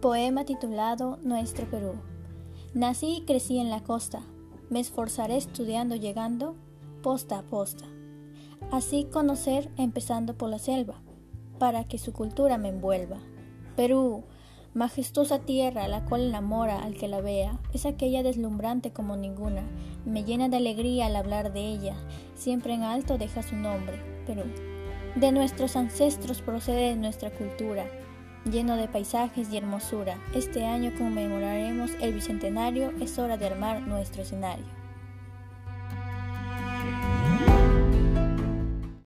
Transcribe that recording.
Poema titulado Nuestro Perú. Nací y crecí en la costa. Me esforzaré estudiando llegando posta a posta. Así conocer empezando por la selva, para que su cultura me envuelva. Perú, majestuosa tierra, la cual enamora al que la vea, es aquella deslumbrante como ninguna, me llena de alegría al hablar de ella, siempre en alto deja su nombre, Perú. De nuestros ancestros procede nuestra cultura, lleno de paisajes y hermosura. Este año conmemoraremos el bicentenario, es hora de armar nuestro escenario.